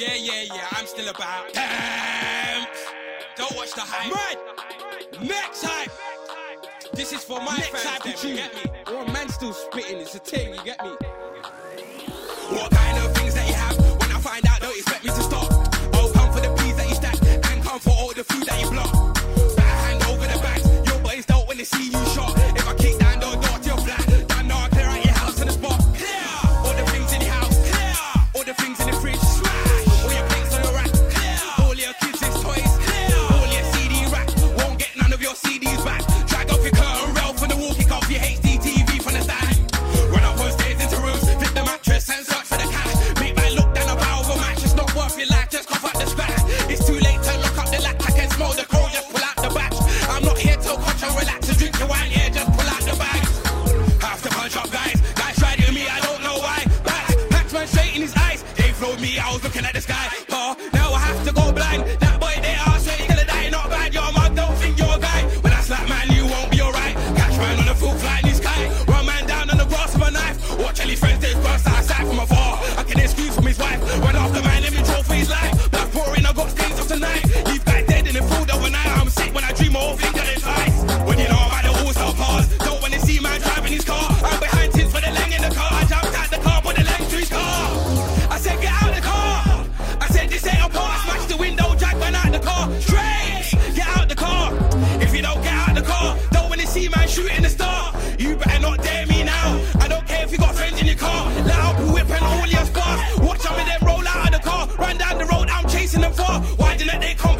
Yeah, yeah, yeah, I'm still about. Damn! Don't watch the hype. Mad! Next hype! This is for my Next fans, of you tune. get me? Or a man still spitting, it's a thing, you get me? me, I was looking at the sky. Paul, chasing the bar. Why didn't they come